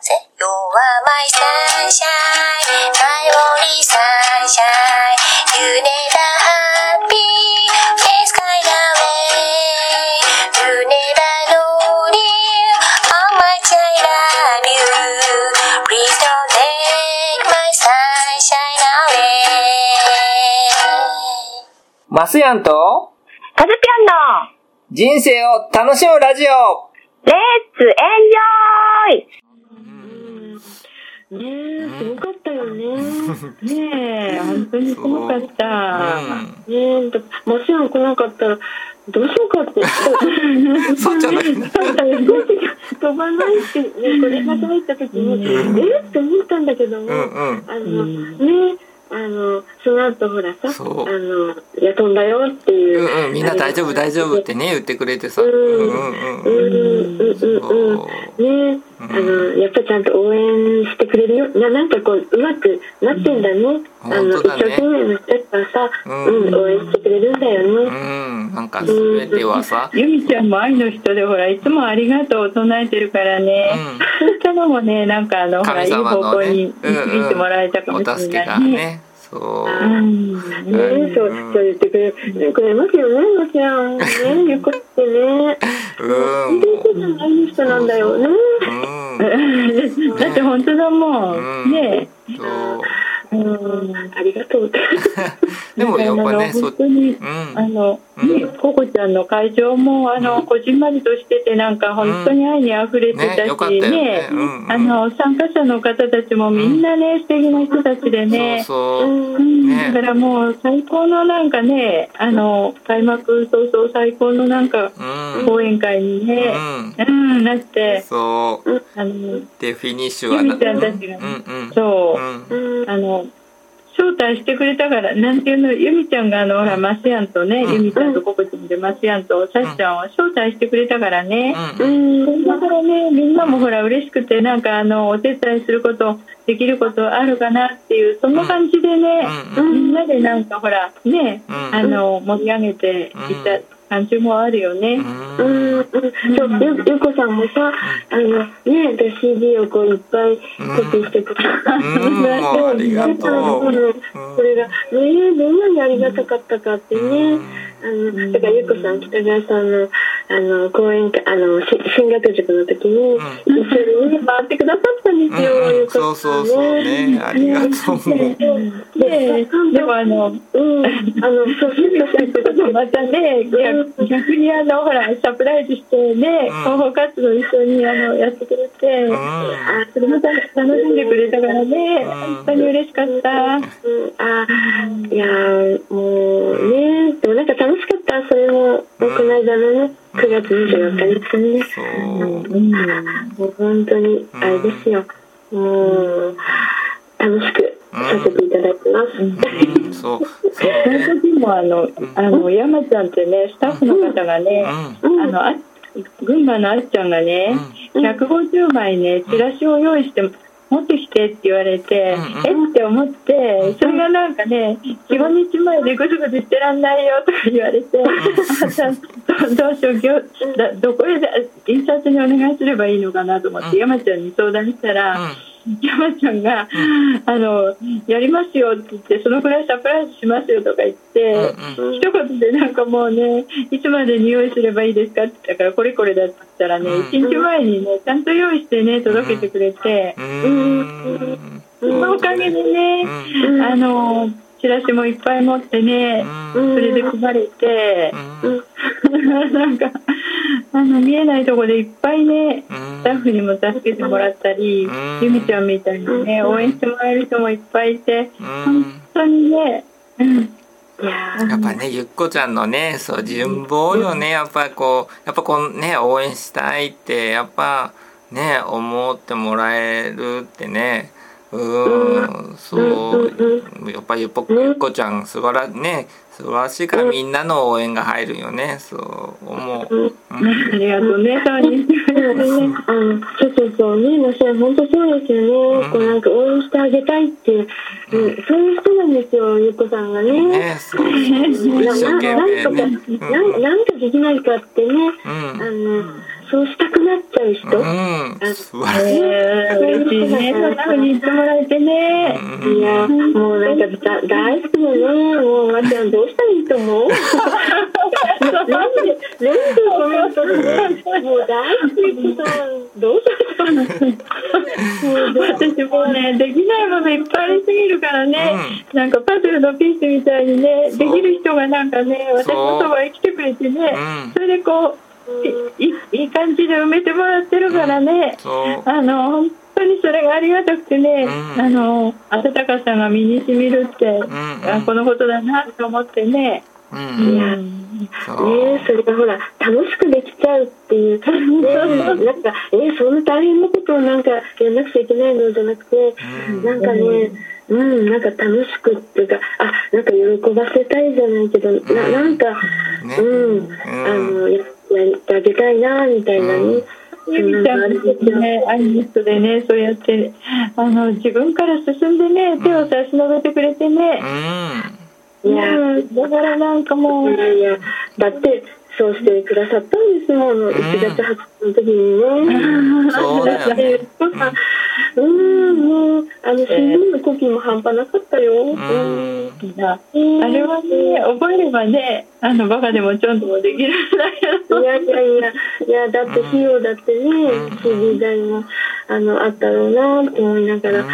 ぜ You are my sunshine My only sunshine You never happy Face kind away You never know dear How much I love you Please don't take my sunshine away マスヤンとカズピョンの人生を楽しむラジオレッツエンジョイねえ、すごかったよね。ねえ、本当にすごかった。ねえ、だもしも来なかったら、どうしようかって。そうじゃない飛ばないって、ね、これが入った時に、えって思ったんだけども、うんうんあの、ねあの、その後ほらさ、あの、いや、飛んだよっていう。う。んうんみんな大丈夫大丈夫ってね言ってくれてさ。うんうんうんうん。うんうんうんねあのやっぱりちゃんと応援してくれるよ。ななんかこううまくなってんだね、あの一生懸命の人がさ、うんうん。応援してくれるんだようね、んなんか全てはさ。ゆみちゃんも愛の人でほらいつもありがとうを唱えてるからね、うん。そういったのもねなんかあのほらいい方向に導いてもらえたかもおしれ助けがないね。ねそう。うん。ねそうそう言ってくれくれますよねもちろん。ねゆっこってね。うん。本当に愛の人なんだよね。うん。だって本当だもうん。ん。ね。そう。うん。ありがとう。っ てでもやっぱねそ本当にうん。あの、うん。ね、ココちゃんの会場も、あの、こじんまりとしてて、なんか、本当に愛に溢れてたし、ねあの、参加者の方たちもみんなね、素敵な人たちでね、そうん。ね。だからもう、最高のなんかね、あの、開幕早々最高のなんか、うん。講演会にね、うん、なって、そう。あの、でフィニッシュはゆみちゃんたちが、そう、あの、招待してくれたから、なんていうの、ゆみちゃんがあの、ほら、マスヤンとね、うん。ゆみちゃんとココちゃんでマスヤンとサシちゃんを招待してくれたからね。ううん。んだからね、みんなもほら、嬉しくて、なんかあの、お手伝いすること、できることあるかなっていう、そんな感じでね、うん。みんなでなんかほら、ね、うん。あの、盛り上げていた感じもあるよね。ううんんうん、そうゆゆこさんもさ、あのね、で CD をこういっぱいコピーしてくれた。うんありがとうそれがね、どんなにありがたかったかってね。あのだからゆこさん北川さんのあの講演会あのし進学塾の時に、一緒にね回ってくださったんですよ。うんゆこさんそうそうそうね。ありがとう。で、でもあの、うん、あのそうそうまたね、逆逆にあの、ほら、サプライズしてね、うん。広報活動一緒にあのやってくれて、うん。あそれも楽しんでくれたからね、うん。本当に嬉しかった。うん、あいやーもうねでもなんか楽しかったそれも、この間のね9月24日です。ねそううん。もう本当にあれですよ、もう楽しくさせていただいてます、うん。そうそうその時もあの、あの、山ちゃん。ってね、スタッフの方がね、うん。あの、あ群馬のあっちゃん。がね、150枚ね、チラシを用意して、持ってきてって言われて、うんえ？って思って、それがなんかね、4、5日前でぐずぐず言ってらんないよとか言われて、あじゃあどどうしよう、ぎょだどこへで印刷にお願いすればいいのかなと思って、うん。山ちゃんに相談したら、山ちゃんが、あの、やりますよって言って、そのくらいサプライズしますよとか言って、うん一言でなんかもうね、いつまでに用意すればいいですかって言ったから、これこれだって言ったらね、うん。一日前にね、ちゃんと用意してね、届けてくれて、うん。そのおかげでね、うん。あの、チラシもいっぱい持ってね、うん。それで配れて、うんなんか、あの、見えないとこでいっぱいね、うん。スタッフにも助けてもらったり、うん。ゆみちゃんみたいにね、応援してもらえる人もいっぱいいて、うん。本当にね、うん、いややっぱねゆっこちゃんのねそう人望よね。やっぱこうやっぱこうね応援したいってやっぱね思ってもらえるってねうんそうやっぱゆっぽゆっこちゃん素晴らね素晴らしいからみんなの応援が入るよね。そう思う、うん。ありがとうね、そうにしてくれてね。そうそうそう。ね、まあ、それ本当そうですよね、こうなんか応援してあげたいっていう、うん。そういう人なんですよ、ゆっこさんがね。ねそうそう一生懸命ね。な なんとか、なんなんかできないかってね、うん。あのそうしたくなっちゃう人、うん。素晴らしいえー、嬉しいね。そんな風に言ってもらえてね。いやもうなんかだ大好きだね。もうまっちゃんどうしたらいいと思う？なんで全部コメントでもう大好きさどうしたらいいと思う？私もうね、できないものいっぱいありすぎるからね、なんかパズルのピースみたいにね、できる人がなんかね、私のそばへ来てくれてねう。ん、それでこう、いいいい感じで埋めてもらってるからね、そう。あの、本当にそれがありがたくてね、うん。あの、温かさが身に染みるって、んあこのことだなと思ってね、ういやんそう。ねそれがほら楽しくできちゃうっていう感じ。で、なんかえそんな大変なことをなんかやんなくちゃいけないのじゃなくて、なんかねうんなんか楽しくっていうかあなんか喜ばせたいじゃないけど、ななんか、ね。うん、あのややってあげたいなみたいな。ね。ゆみちゃんがね、アイニストでね、そうやって、あの、自分から進んでね、手を差し伸べてくれてうね、ん。いやうんだからなんかも、いうやいや。だってそうしてくださったんですもん1月20日の時にね。そうだよね。うん、もう、あの、新聞のコピーも半端なかったよ。ううん。んあれはね、覚えればね、あの、バカでもちょんともできるんだけど。いやいやいや、いや、だって費用だってね、CD 代も、あの、あったろうなと思いながら、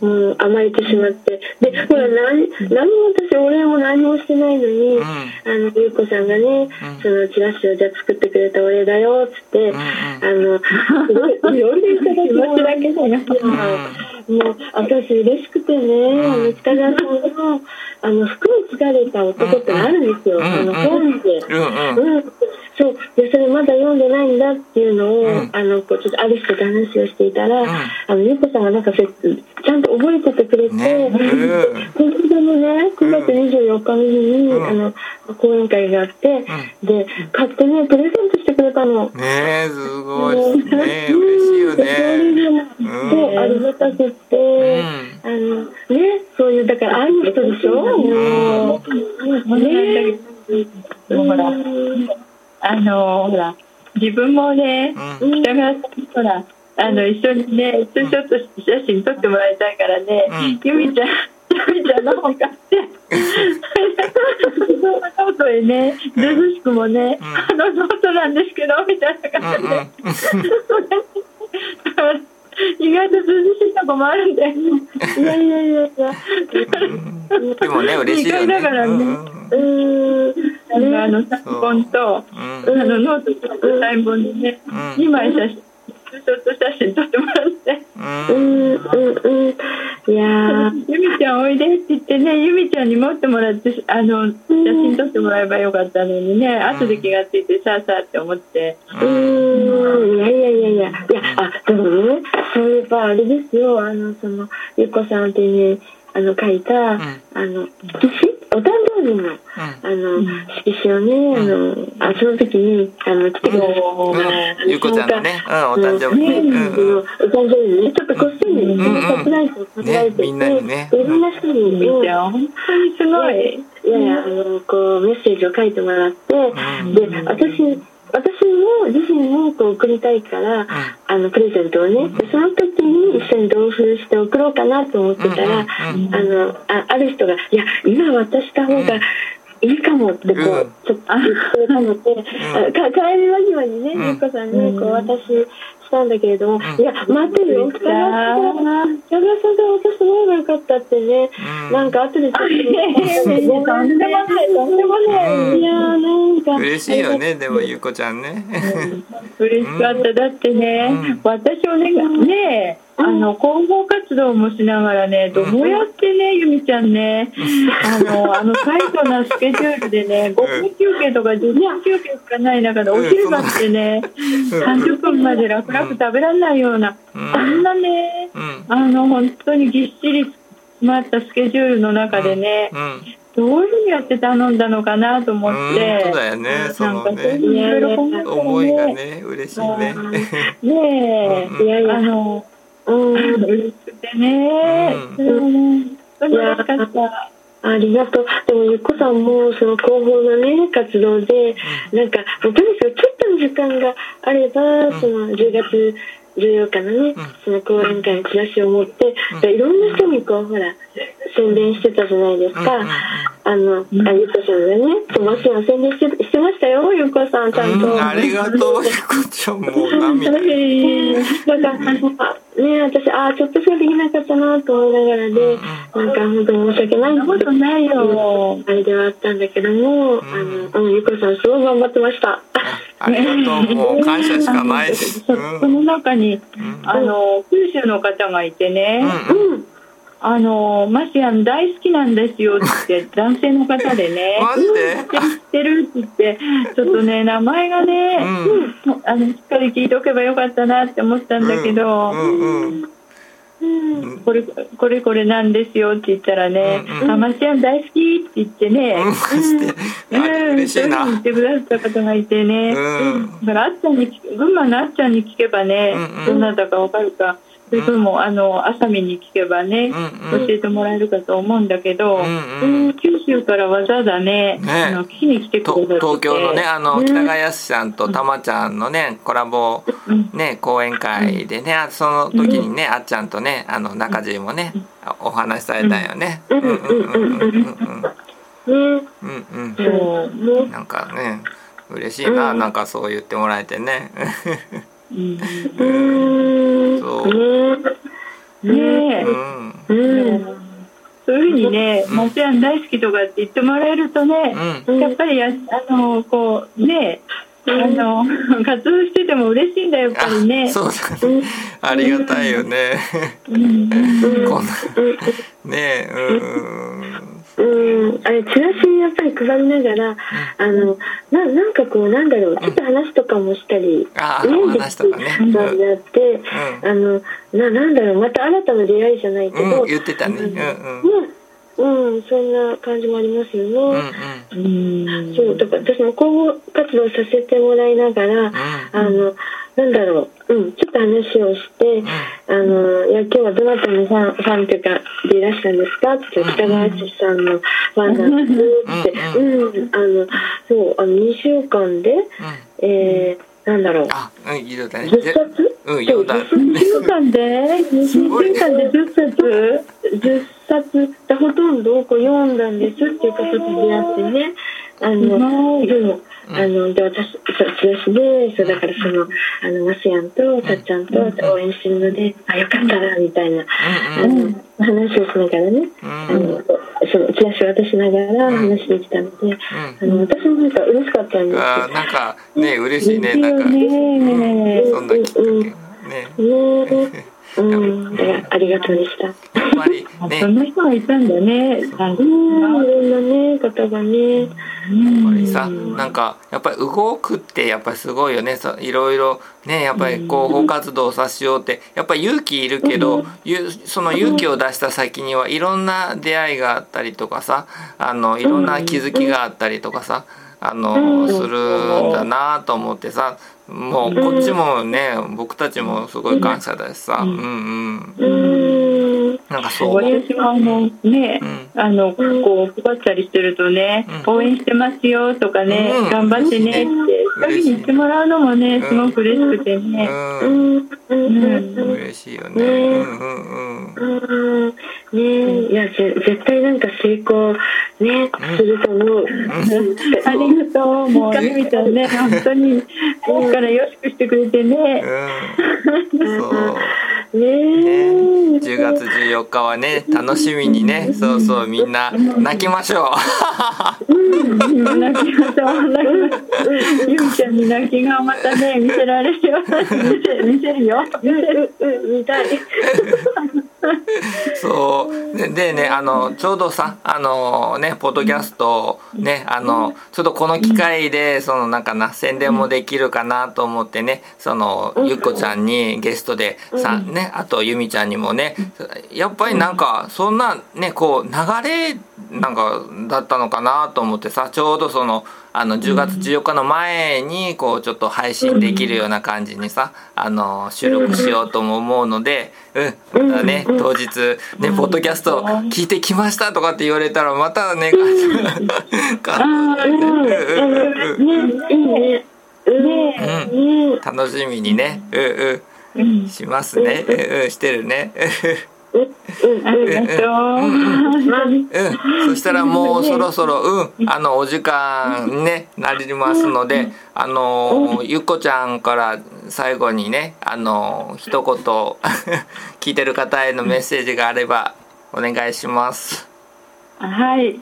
もう甘えてしまって。で、ほら、何、何も私、お礼も何もしてないのに、あの、ゆうこさんがね、そのチラシをじゃあ作ってくれたお礼だよ、つって、あの、すごい、いただきまだけだよ。もう、私嬉しくてね、あの、北川さんの、あの、服に疲れた男ってあるんですよ。あの、本で。うんうん。うん、そう。でそれまだ読んでないんだっていうのを、あのこうちょっとアリスと話をしていたら、あのゆうこさんがなんかそれちゃんと覚えててくれて、ね。本当でもね9月24日の日に、あの講演会があって、で買ってねプレゼントしてくれたの。ねえすごい。ねえ嬉しいよねそうありがたくって、あのねそういうだから愛の人でしょ、もうね。ほら、あの、ほら、自分もね、北川さんほら、あの、一緒にね、ツーショット写真撮ってもらいたいからね、ゆみちゃん、ゆみちゃんの本買って、そのノートへね、図々しくもね、あのノートなんですけど、みたいな感じで。意外と図々しいとこもあるんだよね。いやいやいやいや。でもね嬉しいよね。だからね。うん。あの、あの、3本と、あうん。の、ノートとサイン本でね、2枚写真、ツーショット写真撮ってもらって、うん。うんうんうん。いやーゆみちゃんおいでって言ってね、ゆみちゃんに持ってもらって、あの、写真撮ってもらえばよかったのにね、後で気がついてさあさあって思って、うーん。いやいやいやいや。いやあでもねそあれですよ。あのそのゆっこさんっていうねあの書いた、あの色紙お誕生日の、あの色紙をね、あのあその時にあの来てくださった。うん。ゆうこちゃんのねうんお誕生日。ねね、うんうん。お誕生日にね、ちょっとこっそりね、んサプライズを考えて。て、ねみんなにね。いろんな人に、ゆみちゃん、本当にすごい。いやいや、あの、こう、メッセージを書いてもらって、で、私、私も自身もこう送りたいから、あの、プレゼントをね、でその時に一緒に同封して送ろうかなと思ってたら、あの、あある人が、いや、今渡した方が、いいかもってこう、うん。ちょっと言ってくれたので、あか帰り間際にね、ゆうこさんにこう渡ししたんだけれども、いや、待てよ、北川さんが、北川さんが渡してもらえばよかったってね、なんか後でちょっと、とんでもない、とんでもない。いやーなんか嬉しいよねでもゆうこちゃんね嬉しかった。だってね、私お願い、ねえ、あの、広報活動もしながらね、どうやってね、ゆみちゃんね、あの、あの、タイトなスケジュールでね、5分休憩とか10分休憩しかない中で、お昼間ってね、30分まで楽々食べられないような、あんなね、うん。あの、本当にぎっしり詰まったスケジュールの中でね、うん。どういうふうにやって頼んだのかなと思って、うんそうだよねそのなんかそういうねのいろいろ思いがね嬉しいね。ねえ、いやいやあの、うん。嬉しくてね、うん。それもね、本当にかった。ありがとう。でも、ゆっこさん。も、その広報のね、活動で、なん。か、とにかくちょっとの時間があれば、その、10月14日のね、その講演会のチラシを持って、いろん。な人にこう、ほら、宣伝してたじゃないですか。あの、あゆっこさんがね、ともちろん宣伝してしてましたよ、ゆっこさん、ちゃんと。うん、ありがとうゆこちゃんもう涙。だから、あね、私、ああ、ちょっとしかできなかったなと思いながらで、なんか本当に申し訳ないなことないよ。あれではあったんだけども、あの、うん、ゆこさんすごい頑張ってました。ありがとうもう感謝しかないです。その中に、あの、九州の方がいてね、うん。うん。あの、マシアン大好きなんですよって 男性の方でね、マジで？知ってるって言って、ちょっとね、名前がね、うん。あの、しっかり聞いておけばよかったなって思ったんだけど、うんうんうん。これ、これこれなんですよって言ったらね、うんあマシアン大好きって言ってね、うんしてあれ嬉しいそう言ってくださった方がいてね、うん。だからあっちゃんに聞群馬のあっちゃんに聞けばね、うんうん。どなたかわかるかそれとも、あのあさみに聞けばね、教えてもらえるかと思うんだけど、うんうん。九州からわざわざねね。あの聞きに来てくとれたって。東京のねあの北川康さんとたまちゃんのねコラボね講演会でねあその時にねあっちゃんとねあの中地もねお話しされたよね。うん。うん。うんうんうんね、うん。うん。そう。ね、なんかね嬉しいななんかそう言ってもらえてね。うんうん。そう。ねえ。うん。うん。そういうふうにね、マシアン大好きとかって言ってもらえるとね、うん。やっぱりやあのこうねあの 活動してても嬉しいんだよやっぱりね。あ。そうだね。ありがたいよね。うん。こんな。ねうん。うん、あれチラシ配りながら、あのななんかこうなんだろうちょっと話とかもしたり、あーお話とかね。できたんであって、うん。あのななんだろうまた新たな出会いじゃないけど、うん言ってたね。うん。うんねうんそんな感じもありますよね。うんうん。そうだから私も広報活動させてもらいながら、あのなんだろう、うん、ちょっと話をして、あのいや今日はどなたのファンファンというかでいらしたんですか？って言って北川淳さんのファンなん。ですって、うん、あのそうあの2週間で、えー、なんだろう。あうんいいよだね。10冊うんよだ。2週間で？2週間で10冊10冊でほとんどをこう読んだんですっていう形でやってね。あのはい。そうあので私そうチラシでそうだからそのあのマスヤンとさっちゃん。と応援してるのであよかったなみたいな。あの話をしながらねあのそのチラシを渡しながら話できたのであの私もなんか嬉しかったんです。あーなんかね嬉しいねなんか。ね。そんなきっかけがねね うん。ありがとうでした。やっぱりそねんな人がいたんだね。うん。いろんなね方がね。やっぱりさなんかやっぱり動くってやっぱりすごいよね。そういろいろねやっぱり広報活動をさしようってやっぱり勇気いるけどゆその勇気を出した先にはいろんな出会いがあったりとかさあのいろんな気づきがあったりとかさあのするんだなと思ってさもうこっちもね僕たちもすごい感謝だしさ。うんうん。うんなんかそう。私もあのね、うん。あのこう配ったりしてるとね、応援してますよとかね、うん。頑張ってねってそういうふうに言ってもらうのもねすごく嬉しくてね。ううん。んうん。うん嬉しいよね。うんうんうんうん。ね。えいやぜ絶対なんか成功ねすると思う。ありがとうもうゆみちゃんね本当にここからよしくしてくれてね。うん。そうね。ね、え。10月14日はね楽しみにね。そうそうみんな泣きましょう。ん。泣きましょうゆみちゃん。に泣き顔またね見せられるよ見せるよ見せる見たい。そう。ででねあのちょうどさあのねポッドキャストねあのちょっとこの機会でそのなんかな宣伝もできるかなと思ってねそのゆっこちゃんにゲストでさねあとゆみちゃんにもねやっぱりなんかそんなねこう流れなんかだったのかなと思ってさちょうどそのあの10月14日の前にこうちょっと配信できるような感じにさあの収録しようとも思うのでうんまたね当日ねポッドキャスト聞いてきましたとかって言われたらまたね感動うん楽しみにねうん。うん。しますねうん。うん。してるねそしたらもうそろそろ、うん、あのお時間ねなりますので、あのゆっこちゃんから最後にね、あの一言聞いてる方へのメッセージがあればお願いします。はい、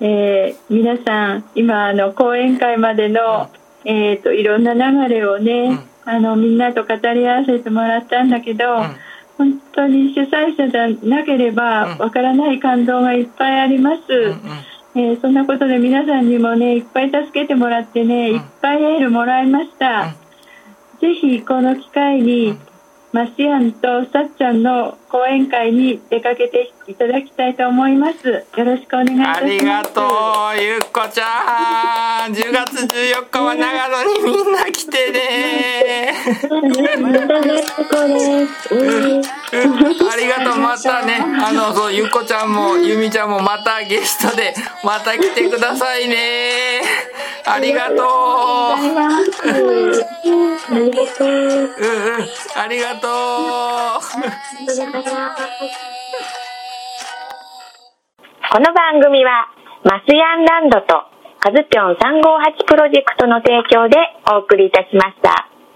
えー皆さん今あの講演会までの、えー、といろんな流れをね、あのみんなと語り合わせてもらったんだけど、ん本当に主催者じゃなければわからない感動がいっぱいあります、えーそんなことで皆さんにもねいっぱい助けてもらってね、いっぱいエールもらいました、ぜひこの機会に、マシアンとさっちゃんの講演会に出かけていただきたいと思います。よろしくお願いいたします。ありがとうゆっこちゃん。10月14日は長野にみんな来てねありがとうまたねあのそうゆっこちゃん。もゆみちゃん。もまたゲストでまた来てくださいねありがとうありがとううん。うん。ありがとうこの番組は、マスヤンランドとカズピョン358プロジェクトの提供でお送りいたしました。